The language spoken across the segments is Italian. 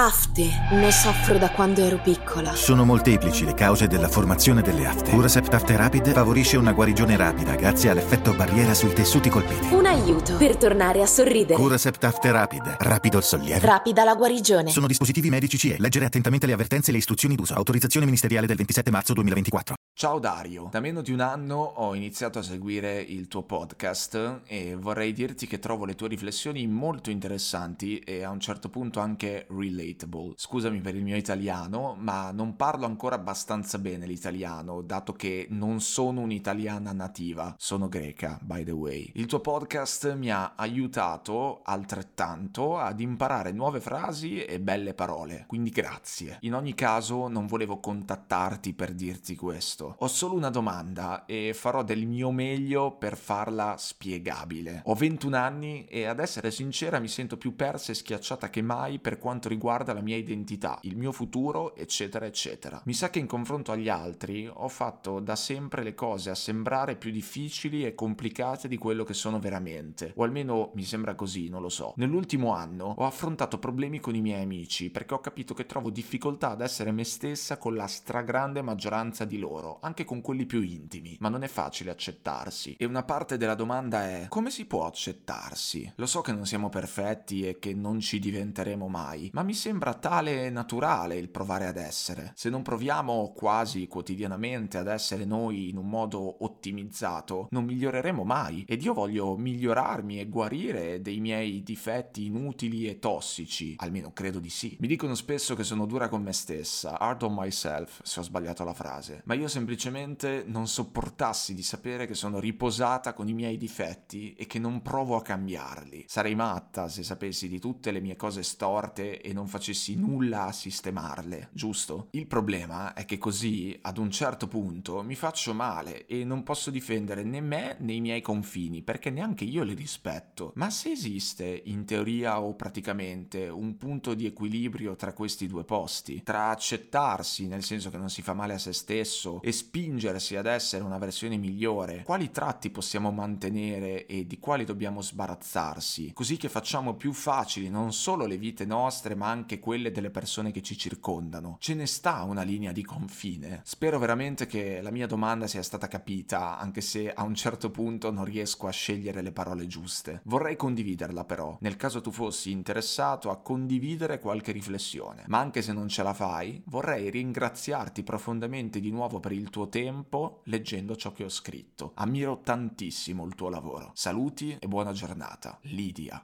Afte. Ne soffro da quando ero piccola. Sono molteplici le cause della formazione delle afte. Curasept Afte Rapid favorisce una guarigione rapida grazie all'effetto barriera sui tessuti colpiti. Un aiuto per tornare a sorridere. Curasept Afte Rapid. Rapido il sollievo. Rapida la guarigione. Sono dispositivi medici CE. Leggere attentamente le avvertenze e le istruzioni d'uso. Autorizzazione ministeriale del 27 marzo 2024. Ciao Dario, da meno di un anno ho iniziato a seguire il tuo podcast e vorrei dirti che trovo le tue riflessioni molto interessanti e a un certo punto anche relatable. Scusami per il mio italiano, ma non parlo ancora abbastanza bene l'italiano, dato che non sono un'italiana nativa, sono greca, by the way. Il tuo podcast mi ha aiutato altrettanto ad imparare nuove frasi e belle parole, quindi grazie. In ogni caso non volevo contattarti per dirti questo ho solo una domanda e farò del mio meglio per farla spiegabile. Ho 21 anni e ad essere sincera mi sento più persa e schiacciata che mai per quanto riguarda la mia identità, il mio futuro, eccetera, eccetera. Mi sa che in confronto agli altri ho fatto da sempre le cose a sembrare più difficili e complicate di quello che sono veramente, o almeno mi sembra così, non lo so. Nell'ultimo anno ho affrontato problemi con i miei amici perché ho capito che trovo difficoltà ad essere me stessa con la stragrande maggioranza di loro anche con quelli più intimi, ma non è facile accettarsi. E una parte della domanda è come si può accettarsi? Lo so che non siamo perfetti e che non ci diventeremo mai, ma mi sembra tale e naturale il provare ad essere. Se non proviamo quasi quotidianamente ad essere noi in un modo ottimizzato, non miglioreremo mai. Ed io voglio migliorarmi e guarire dei miei difetti inutili e tossici, almeno credo di sì. Mi dicono spesso che sono dura con me stessa, hard on myself, se ho sbagliato la frase, ma io semplicemente semplicemente non sopportassi di sapere che sono riposata con i miei difetti e che non provo a cambiarli. Sarei matta se sapessi di tutte le mie cose storte e non facessi nulla a sistemarle, giusto? Il problema è che così, ad un certo punto, mi faccio male e non posso difendere né me né i miei confini, perché neanche io li rispetto. Ma se esiste, in teoria o praticamente, un punto di equilibrio tra questi due posti, tra accettarsi, nel senso che non si fa male a se stesso, e spingersi ad essere una versione migliore, quali tratti possiamo mantenere e di quali dobbiamo sbarazzarsi, così che facciamo più facili non solo le vite nostre ma anche quelle delle persone che ci circondano. Ce ne sta una linea di confine. Spero veramente che la mia domanda sia stata capita, anche se a un certo punto non riesco a scegliere le parole giuste. Vorrei condividerla però, nel caso tu fossi interessato a condividere qualche riflessione, ma anche se non ce la fai, vorrei ringraziarti profondamente di nuovo per il il tuo tempo leggendo ciò che ho scritto. Ammiro tantissimo il tuo lavoro. Saluti e buona giornata. Lidia.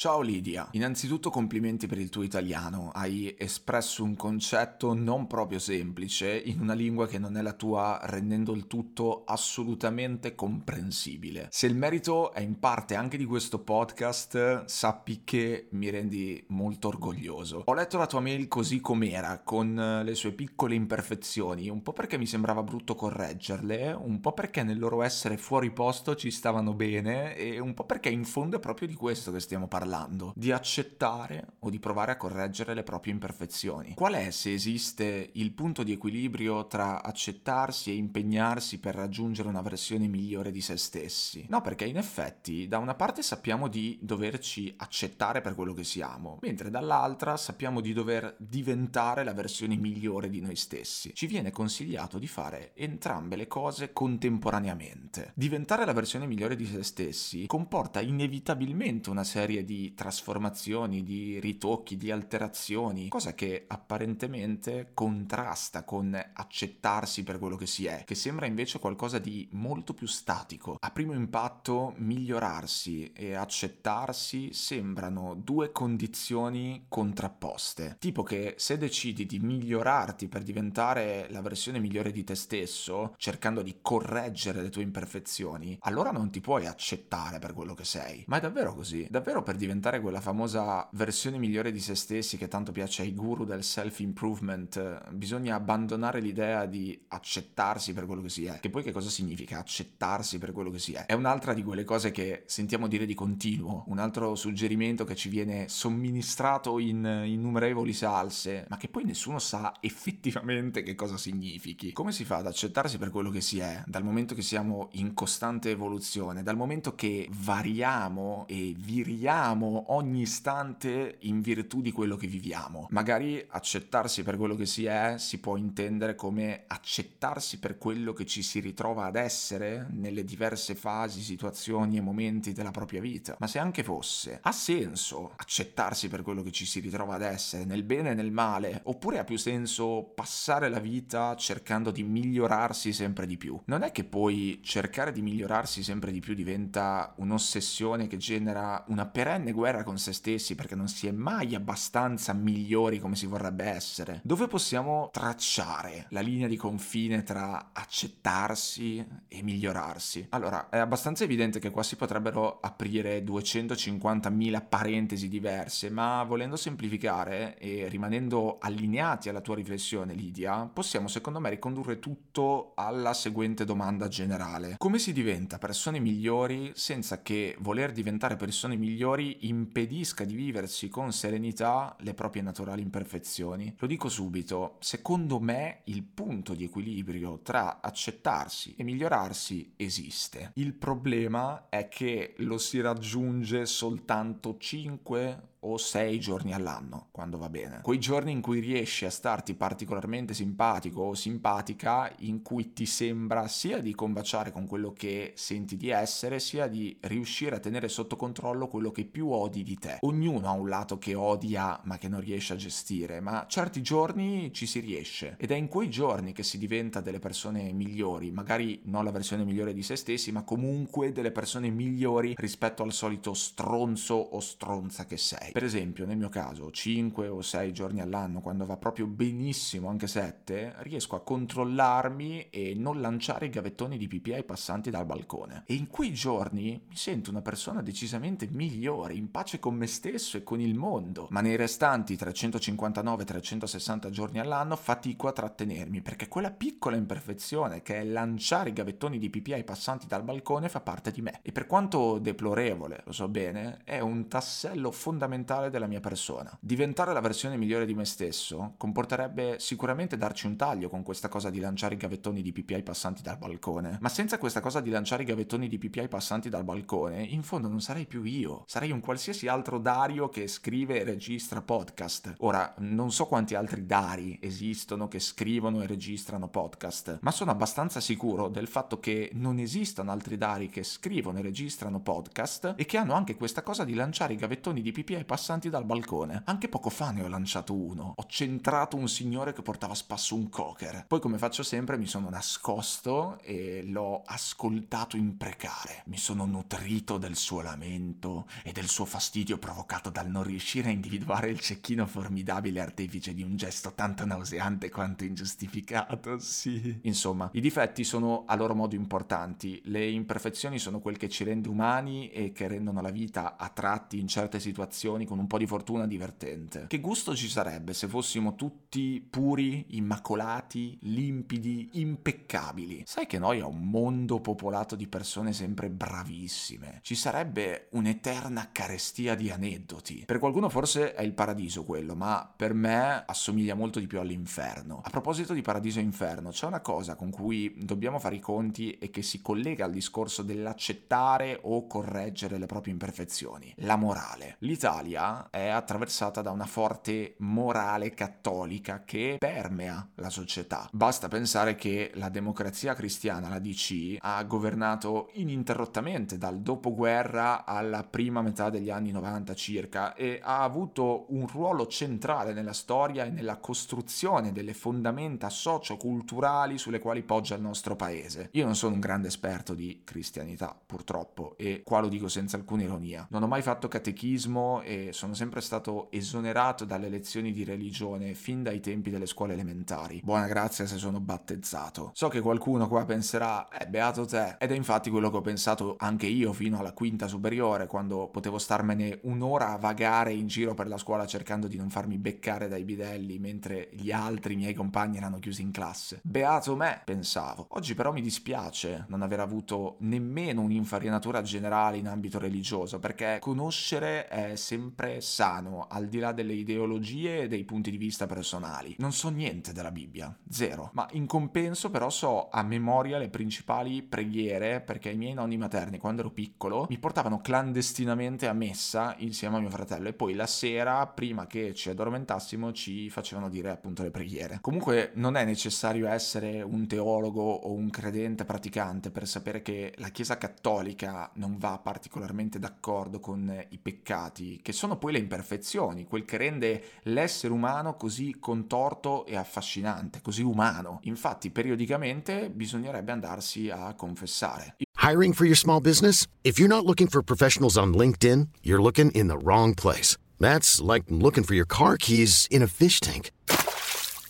Ciao Lidia, innanzitutto complimenti per il tuo italiano, hai espresso un concetto non proprio semplice in una lingua che non è la tua, rendendo il tutto assolutamente comprensibile. Se il merito è in parte anche di questo podcast, sappi che mi rendi molto orgoglioso. Ho letto la tua mail così com'era, con le sue piccole imperfezioni, un po' perché mi sembrava brutto correggerle, un po' perché nel loro essere fuori posto ci stavano bene e un po' perché in fondo è proprio di questo che stiamo parlando parlando? Di accettare o di provare a correggere le proprie imperfezioni. Qual è, se esiste, il punto di equilibrio tra accettarsi e impegnarsi per raggiungere una versione migliore di se stessi? No, perché in effetti da una parte sappiamo di doverci accettare per quello che siamo, mentre dall'altra sappiamo di dover diventare la versione migliore di noi stessi. Ci viene consigliato di fare entrambe le cose contemporaneamente. Diventare la versione migliore di se stessi comporta inevitabilmente una serie di trasformazioni, di ritocchi, di alterazioni, cosa che apparentemente contrasta con accettarsi per quello che si è, che sembra invece qualcosa di molto più statico. A primo impatto migliorarsi e accettarsi sembrano due condizioni contrapposte, tipo che se decidi di migliorarti per diventare la versione migliore di te stesso, cercando di correggere le tue imperfezioni, allora non ti puoi accettare per quello che sei. Ma è davvero così? Davvero per diventare diventare quella famosa versione migliore di se stessi che tanto piace ai guru del self-improvement, bisogna abbandonare l'idea di accettarsi per quello che si è. Che poi che cosa significa accettarsi per quello che si è? È un'altra di quelle cose che sentiamo dire di continuo, un altro suggerimento che ci viene somministrato in innumerevoli salse, ma che poi nessuno sa effettivamente che cosa significhi. Come si fa ad accettarsi per quello che si è, dal momento che siamo in costante evoluzione, dal momento che variamo e viriamo miglioriamo ogni istante in virtù di quello che viviamo. Magari accettarsi per quello che si è si può intendere come accettarsi per quello che ci si ritrova ad essere nelle diverse fasi, situazioni e momenti della propria vita. Ma se anche fosse, ha senso accettarsi per quello che ci si ritrova ad essere, nel bene e nel male, oppure ha più senso passare la vita cercando di migliorarsi sempre di più? Non è che poi cercare di migliorarsi sempre di più diventa un'ossessione che genera una perenne guerra con se stessi perché non si è mai abbastanza migliori come si vorrebbe essere. Dove possiamo tracciare la linea di confine tra accettarsi e migliorarsi? Allora, è abbastanza evidente che qua si potrebbero aprire 250.000 parentesi diverse, ma volendo semplificare e rimanendo allineati alla tua riflessione, Lidia, possiamo secondo me ricondurre tutto alla seguente domanda generale. Come si diventa persone migliori senza che voler diventare persone migliori impedisca di viversi con serenità le proprie naturali imperfezioni? Lo dico subito, secondo me il punto di equilibrio tra accettarsi e migliorarsi esiste. Il problema è che lo si raggiunge soltanto 5 o sei giorni all'anno, quando va bene. Quei giorni in cui riesci a starti particolarmente simpatico o simpatica, in cui ti sembra sia di combaciare con quello che senti di essere, sia di riuscire a tenere sotto controllo quello che più odi di te. Ognuno ha un lato che odia ma che non riesce a gestire, ma certi giorni ci si riesce. Ed è in quei giorni che si diventa delle persone migliori, magari non la versione migliore di se stessi, ma comunque delle persone migliori rispetto al solito stronzo o stronza che sei. Per esempio, nel mio caso, 5 o 6 giorni all'anno, quando va proprio benissimo, anche 7, riesco a controllarmi e non lanciare i gavettoni di pipì ai passanti dal balcone. E in quei giorni mi sento una persona decisamente migliore, in pace con me stesso e con il mondo. Ma nei restanti 359-360 giorni all'anno fatico a trattenermi, perché quella piccola imperfezione che è lanciare i gavettoni di pipì ai passanti dal balcone fa parte di me. E per quanto deplorevole, lo so bene, è un tassello fondamentale fondamentale della mia persona. Diventare la versione migliore di me stesso comporterebbe sicuramente darci un taglio con questa cosa di lanciare i gavettoni di pipì ai passanti dal balcone, ma senza questa cosa di lanciare i gavettoni di pipì ai passanti dal balcone, in fondo non sarei più io, sarei un qualsiasi altro Dario che scrive e registra podcast. Ora, non so quanti altri Dari esistono che scrivono e registrano podcast, ma sono abbastanza sicuro del fatto che non esistono altri Dari che scrivono e registrano podcast e che hanno anche questa cosa di lanciare i gavettoni di pipì ai passanti dal balcone. Anche poco fa ne ho lanciato uno. Ho centrato un signore che portava a spasso un cocker. Poi, come faccio sempre, mi sono nascosto e l'ho ascoltato imprecare. Mi sono nutrito del suo lamento e del suo fastidio provocato dal non riuscire a individuare il cecchino formidabile artefice di un gesto tanto nauseante quanto ingiustificato, sì. Insomma, i difetti sono a loro modo importanti, le imperfezioni sono quel che ci rende umani e che rendono la vita a tratti in certe situazioni con un po' di fortuna divertente. Che gusto ci sarebbe se fossimo tutti puri, immacolati, limpidi, impeccabili? Sai che noi a un mondo popolato di persone sempre bravissime. Ci sarebbe un'eterna carestia di aneddoti. Per qualcuno forse è il paradiso quello, ma per me assomiglia molto di più all'inferno. A proposito di paradiso e inferno, c'è una cosa con cui dobbiamo fare i conti e che si collega al discorso dell'accettare o correggere le proprie imperfezioni. La morale. L'Italia l'Italia è attraversata da una forte morale cattolica che permea la società. Basta pensare che la democrazia cristiana, la DC, ha governato ininterrottamente dal dopoguerra alla prima metà degli anni 90 circa e ha avuto un ruolo centrale nella storia e nella costruzione delle fondamenta socioculturali sulle quali poggia il nostro paese. Io non sono un grande esperto di cristianità, purtroppo, e qua lo dico senza alcuna ironia. Non ho mai fatto catechismo e sono sempre stato esonerato dalle lezioni di religione fin dai tempi delle scuole elementari. Buona grazia se sono battezzato. So che qualcuno qua penserà, eh, beato te. Ed è infatti quello che ho pensato anche io fino alla quinta superiore, quando potevo starmene un'ora a vagare in giro per la scuola cercando di non farmi beccare dai bidelli mentre gli altri miei compagni erano chiusi in classe. Beato me, pensavo. Oggi però mi dispiace non aver avuto nemmeno un'infarinatura generale in ambito religioso, perché conoscere è sempre sempre sano, al di là delle ideologie e dei punti di vista personali. Non so niente della Bibbia, zero. Ma in compenso però so a memoria le principali preghiere perché i miei nonni materni quando ero piccolo mi portavano clandestinamente a messa insieme a mio fratello e poi la sera prima che ci addormentassimo ci facevano dire appunto le preghiere. Comunque non è necessario essere un teologo o un credente praticante per sapere che la Chiesa cattolica non va particolarmente d'accordo con i peccati, che sono poi le imperfezioni, quel che rende l'essere umano così contorto e affascinante, così umano. Infatti periodicamente bisognerebbe andarsi a confessare. Hiring for your small business? If you're not looking for professionals on LinkedIn, you're looking in the wrong place. That's like looking for your car keys in a fish tank.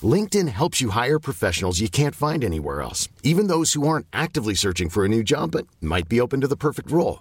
LinkedIn helps you hire professionals you can't find anywhere else, even those who aren't actively searching for a new job but might be open to the perfect role.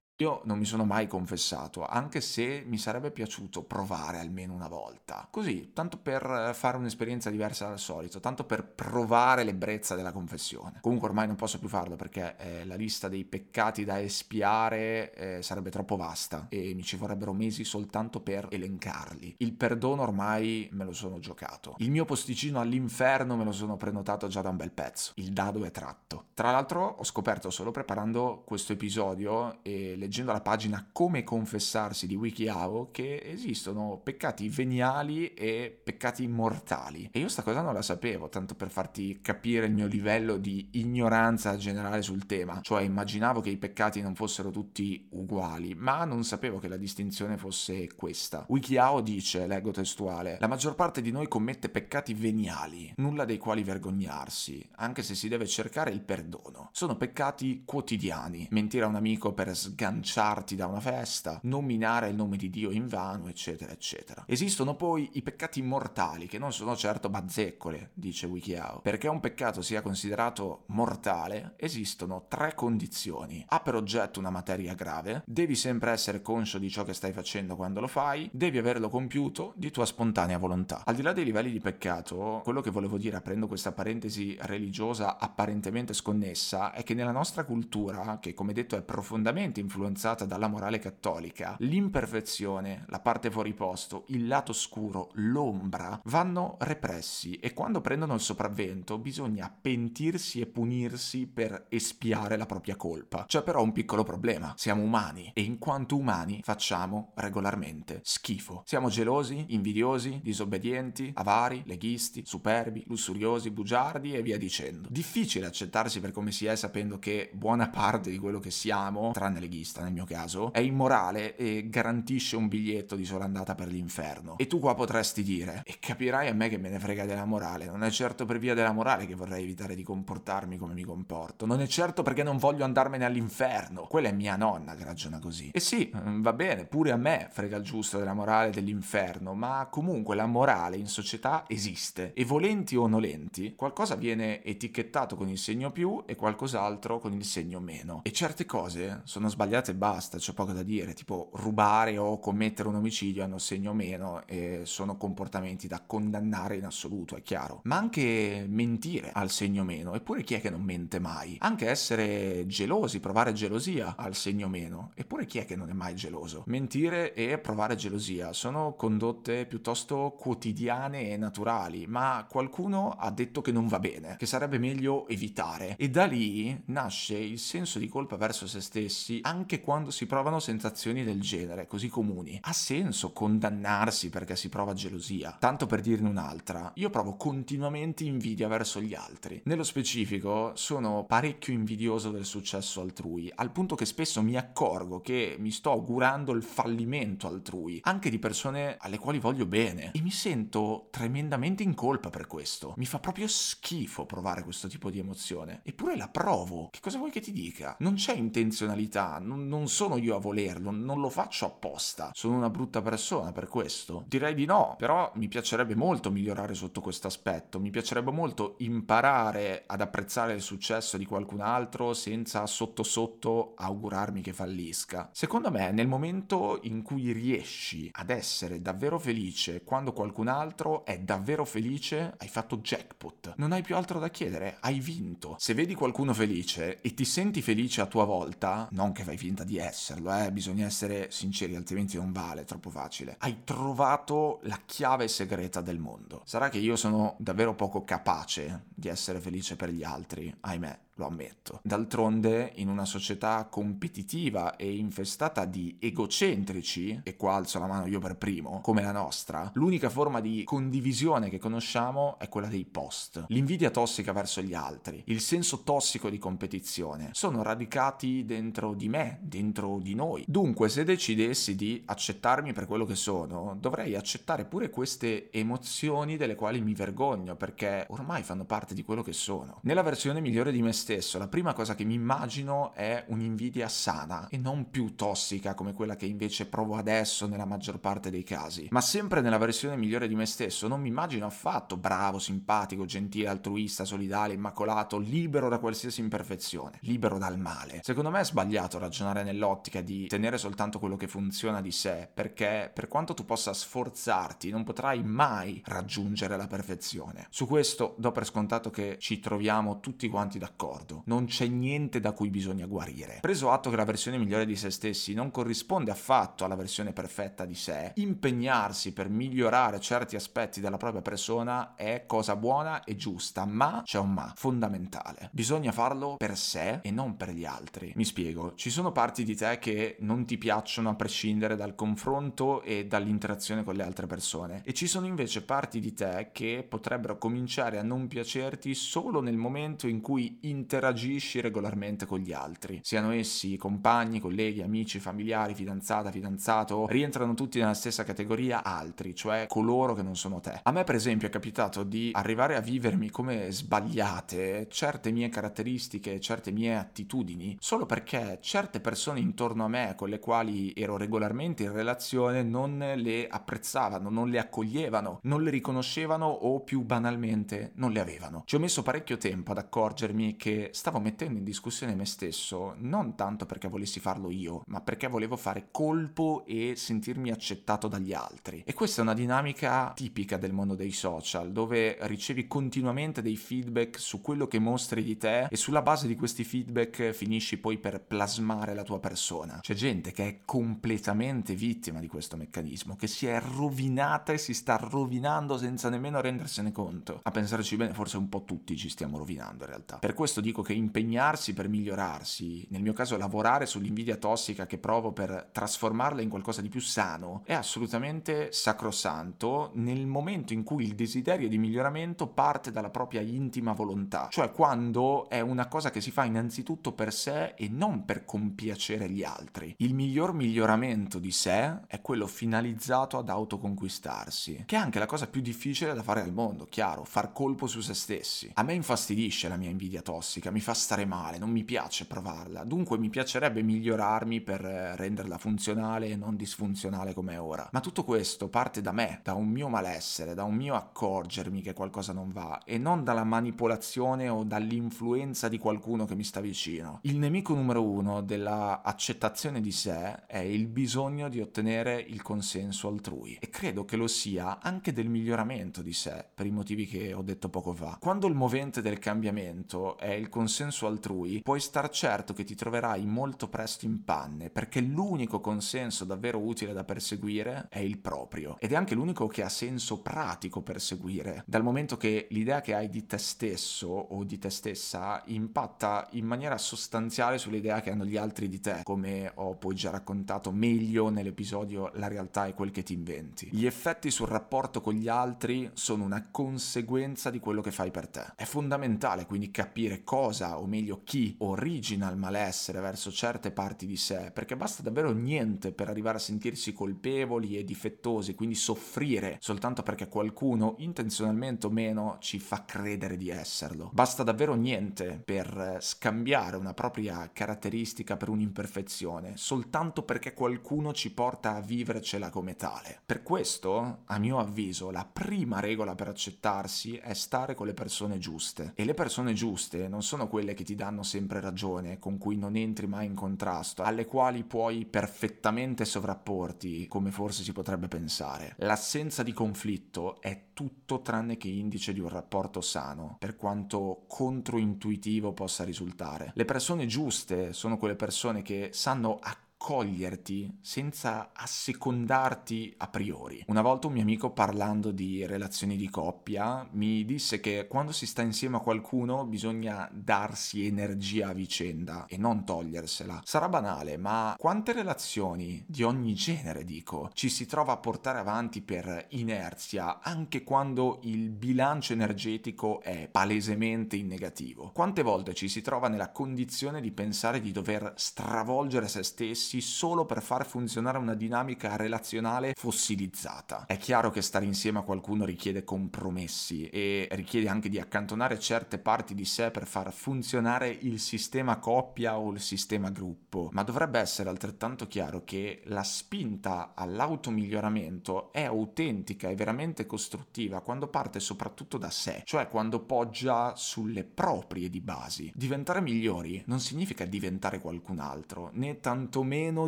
Io non mi sono mai confessato, anche se mi sarebbe piaciuto provare almeno una volta. Così, tanto per fare un'esperienza diversa dal solito, tanto per provare l'ebbrezza della confessione. Comunque ormai non posso più farlo perché eh, la lista dei peccati da espiare eh, sarebbe troppo vasta e mi ci vorrebbero mesi soltanto per elencarli. Il perdono ormai me lo sono giocato. Il mio posticino all'inferno me lo sono prenotato già da un bel pezzo. Il dado è tratto. Tra l'altro ho scoperto solo preparando questo episodio e le leggendo la pagina Come confessarsi di WikiHow che esistono peccati veniali e peccati mortali. E io sta cosa non la sapevo, tanto per farti capire il mio livello di ignoranza generale sul tema. Cioè immaginavo che i peccati non fossero tutti uguali, ma non sapevo che la distinzione fosse questa. WikiHow dice, leggo testuale, la maggior parte di noi commette peccati veniali, nulla dei quali vergognarsi, anche se si deve cercare il perdono. Sono peccati quotidiani, mentire a un amico per sgannare sganciarti da una festa, nominare il nome di Dio in vano, eccetera, eccetera. Esistono poi i peccati mortali, che non sono certo bazzeccole, dice WikiHow. Perché un peccato sia considerato mortale, esistono tre condizioni. Ha per oggetto una materia grave, devi sempre essere conscio di ciò che stai facendo quando lo fai, devi averlo compiuto di tua spontanea volontà. Al di là dei livelli di peccato, quello che volevo dire aprendo questa parentesi religiosa apparentemente sconnessa è che nella nostra cultura, che come detto è profondamente influenzata influenzata dalla morale cattolica, l'imperfezione, la parte fuori posto, il lato scuro, l'ombra, vanno repressi e quando prendono il sopravvento bisogna pentirsi e punirsi per espiare la propria colpa. C'è però un piccolo problema, siamo umani e in quanto umani facciamo regolarmente schifo. Siamo gelosi, invidiosi, disobbedienti, avari, leghisti, superbi, lussuriosi, bugiardi e via dicendo. Difficile accettarsi per come si è sapendo che buona parte di quello che siamo, tranne leghista, nel mio caso, è immorale e garantisce un biglietto di sola andata per l'inferno. E tu qua potresti dire, e capirai a me che me ne frega della morale, non è certo per via della morale che vorrei evitare di comportarmi come mi comporto, non è certo perché non voglio andarmene all'inferno, quella è mia nonna che ragiona così. E sì, mm, va bene, pure a me frega il giusto della morale dell'inferno, ma comunque la morale in società esiste e volenti o nolenti, qualcosa viene etichettato con il segno più e qualcos'altro con il segno meno. E certe cose sono sbagliate e basta, c'è poco da dire, tipo rubare o commettere un omicidio hanno segno meno e sono comportamenti da condannare in assoluto, è chiaro. Ma anche mentire ha il segno meno, eppure chi è che non mente mai? Anche essere gelosi, provare gelosia ha il segno meno, eppure chi è che non è mai geloso? Mentire e provare gelosia sono condotte piuttosto quotidiane e naturali, ma qualcuno ha detto che non va bene, che sarebbe meglio evitare. E da lì nasce il senso di colpa verso se stessi anche quando si provano sensazioni del genere, così comuni. Ha senso condannarsi perché si prova gelosia. Tanto per dirne un'altra, io provo continuamente invidia verso gli altri. Nello specifico, sono parecchio invidioso del successo altrui, al punto che spesso mi accorgo che mi sto augurando il fallimento altrui, anche di persone alle quali voglio bene. E mi sento tremendamente in colpa per questo. Mi fa proprio schifo provare questo tipo di emozione. Eppure la provo. Che cosa vuoi che ti dica? Non c'è intenzionalità, non non, sono io a volerlo, non lo faccio apposta, sono una brutta persona per questo. Direi di no, però mi piacerebbe molto migliorare sotto questo aspetto, mi piacerebbe molto imparare ad apprezzare il successo di qualcun altro senza sotto sotto augurarmi che fallisca. Secondo me nel momento in cui riesci ad essere davvero felice quando qualcun altro è davvero felice, hai fatto jackpot. Non hai più altro da chiedere, hai vinto. Se vedi qualcuno felice e ti senti felice a tua volta, non che fai finta di esserlo, eh, bisogna essere sinceri, altrimenti non vale, è troppo facile. Hai trovato la chiave segreta del mondo. Sarà che io sono davvero poco capace di essere felice per gli altri, ahimè lo ammetto. D'altronde, in una società competitiva e infestata di egocentrici, e qua alzo la mano io per primo, come la nostra, l'unica forma di condivisione che conosciamo è quella dei post. L'invidia tossica verso gli altri, il senso tossico di competizione, sono radicati dentro di me, dentro di noi. Dunque, se decidessi di accettarmi per quello che sono, dovrei accettare pure queste emozioni delle quali mi vergogno, perché ormai fanno parte di quello che sono. Nella versione migliore di me stesso, stesso, la prima cosa che mi immagino è un'invidia sana e non più tossica come quella che invece provo adesso nella maggior parte dei casi. Ma sempre nella versione migliore di me stesso, non mi immagino affatto bravo, simpatico, gentile, altruista, solidale, immacolato, libero da qualsiasi imperfezione, libero dal male. Secondo me è sbagliato ragionare nell'ottica di tenere soltanto quello che funziona di sé, perché per quanto tu possa sforzarti, non potrai mai raggiungere la perfezione. Su questo do per scontato che ci troviamo tutti quanti d'accordo d'accordo, non c'è niente da cui bisogna guarire. Preso atto che la versione migliore di se stessi non corrisponde affatto alla versione perfetta di sé, impegnarsi per migliorare certi aspetti della propria persona è cosa buona e giusta, ma c'è un ma fondamentale. Bisogna farlo per sé e non per gli altri. Mi spiego, ci sono parti di te che non ti piacciono a prescindere dal confronto e dall'interazione con le altre persone e ci sono invece parti di te che potrebbero cominciare a non piacerti solo nel momento in cui interagisci interagisci regolarmente con gli altri, siano essi compagni, colleghi, amici, familiari, fidanzata, fidanzato, rientrano tutti nella stessa categoria altri, cioè coloro che non sono te. A me per esempio è capitato di arrivare a vivermi come sbagliate certe mie caratteristiche, certe mie attitudini, solo perché certe persone intorno a me con le quali ero regolarmente in relazione non le apprezzavano, non le accoglievano, non le riconoscevano o più banalmente non le avevano. Ci ho messo parecchio tempo ad accorgermi che stavo mettendo in discussione me stesso non tanto perché volessi farlo io, ma perché volevo fare colpo e sentirmi accettato dagli altri. E questa è una dinamica tipica del mondo dei social, dove ricevi continuamente dei feedback su quello che mostri di te e sulla base di questi feedback finisci poi per plasmare la tua persona. C'è gente che è completamente vittima di questo meccanismo, che si è rovinata e si sta rovinando senza nemmeno rendersene conto. A pensarci bene, forse un po' tutti ci stiamo rovinando in realtà. Per questo dico che impegnarsi per migliorarsi, nel mio caso lavorare sull'invidia tossica che provo per trasformarla in qualcosa di più sano, è assolutamente sacrosanto nel momento in cui il desiderio di miglioramento parte dalla propria intima volontà, cioè quando è una cosa che si fa innanzitutto per sé e non per compiacere gli altri. Il miglior miglioramento di sé è quello finalizzato ad autoconquistarsi, che è anche la cosa più difficile da fare al mondo, chiaro, far colpo su se stessi. A me infastidisce la mia invidia tossica tossica, mi fa stare male, non mi piace provarla, dunque mi piacerebbe migliorarmi per eh, renderla funzionale e non disfunzionale come è ora. Ma tutto questo parte da me, da un mio malessere, da un mio accorgermi che qualcosa non va e non dalla manipolazione o dall'influenza di qualcuno che mi sta vicino. Il nemico numero uno della accettazione di sé è il bisogno di ottenere il consenso altrui e credo che lo sia anche del miglioramento di sé per i motivi che ho detto poco fa. Quando il movente del cambiamento è il consenso altrui, puoi star certo che ti troverai molto presto in panne, perché l'unico consenso davvero utile da perseguire è il proprio. Ed è anche l'unico che ha senso pratico perseguire, dal momento che l'idea che hai di te stesso o di te stessa impatta in maniera sostanziale sull'idea che hanno gli altri di te, come ho poi già raccontato meglio nell'episodio La realtà è quel che ti inventi. Gli effetti sul rapporto con gli altri sono una conseguenza di quello che fai per te. È fondamentale quindi capire cosa, o meglio chi, origina il malessere verso certe parti di sé, perché basta davvero niente per arrivare a sentirsi colpevoli e difettosi, quindi soffrire soltanto perché qualcuno, intenzionalmente o meno, ci fa credere di esserlo. Basta davvero niente per scambiare una propria caratteristica per un'imperfezione, soltanto perché qualcuno ci porta a vivercela come tale. Per questo, a mio avviso, la prima regola per accettarsi è stare con le persone giuste. E le persone giuste non sono quelle che ti danno sempre ragione, con cui non entri mai in contrasto, alle quali puoi perfettamente sovrapporti, come forse si potrebbe pensare. L'assenza di conflitto è tutto tranne che indice di un rapporto sano, per quanto controintuitivo possa risultare. Le persone giuste sono quelle persone che sanno accogliere accoglierti senza assecondarti a priori. Una volta un mio amico parlando di relazioni di coppia mi disse che quando si sta insieme a qualcuno bisogna darsi energia a vicenda e non togliersela. Sarà banale, ma quante relazioni di ogni genere, dico, ci si trova a portare avanti per inerzia anche quando il bilancio energetico è palesemente in negativo? Quante volte ci si trova nella condizione di pensare di dover stravolgere se stessi stessi solo per far funzionare una dinamica relazionale fossilizzata. È chiaro che stare insieme a qualcuno richiede compromessi e richiede anche di accantonare certe parti di sé per far funzionare il sistema coppia o il sistema gruppo, ma dovrebbe essere altrettanto chiaro che la spinta all'automiglioramento è autentica e veramente costruttiva quando parte soprattutto da sé, cioè quando poggia sulle proprie di basi. Diventare migliori non significa diventare qualcun altro, né tantomeno meno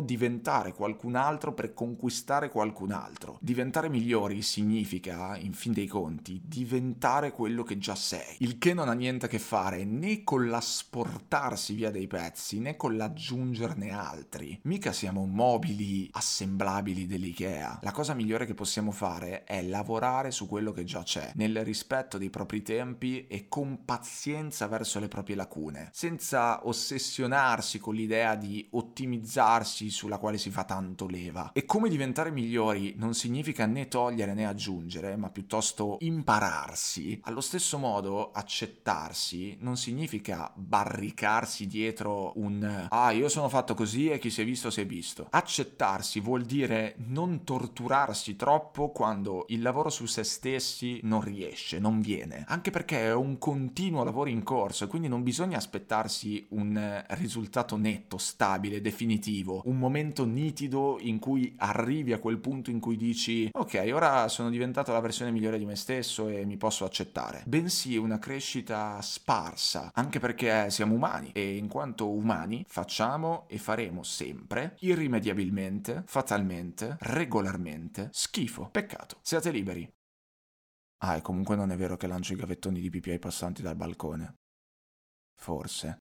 diventare qualcun altro per conquistare qualcun altro. Diventare migliori significa, in fin dei conti, diventare quello che già sei. Il che non ha niente a che fare né con l'asportarsi via dei pezzi né con l'aggiungerne altri. Mica siamo mobili assemblabili dell'IKEA. La cosa migliore che possiamo fare è lavorare su quello che già c'è, nel rispetto dei propri tempi e con pazienza verso le proprie lacune, senza ossessionarsi con l'idea di ottimizzarsi farsi sulla quale si fa tanto leva. E come diventare migliori non significa né togliere né aggiungere, ma piuttosto impararsi. Allo stesso modo, accettarsi non significa barricarsi dietro un ah, io sono fatto così e chi si è visto si è visto. Accettarsi vuol dire non torturarsi troppo quando il lavoro su se stessi non riesce, non viene. Anche perché è un continuo lavoro in corso e quindi non bisogna aspettarsi un risultato netto, stabile, definitivo positivo, un momento nitido in cui arrivi a quel punto in cui dici ok, ora sono diventato la versione migliore di me stesso e mi posso accettare. Bensì una crescita sparsa, anche perché siamo umani e in quanto umani facciamo e faremo sempre, irrimediabilmente, fatalmente, regolarmente, schifo, peccato. Siate liberi. Ah, e comunque non è vero che lancio i gavettoni di pipì ai passanti dal balcone. Forse.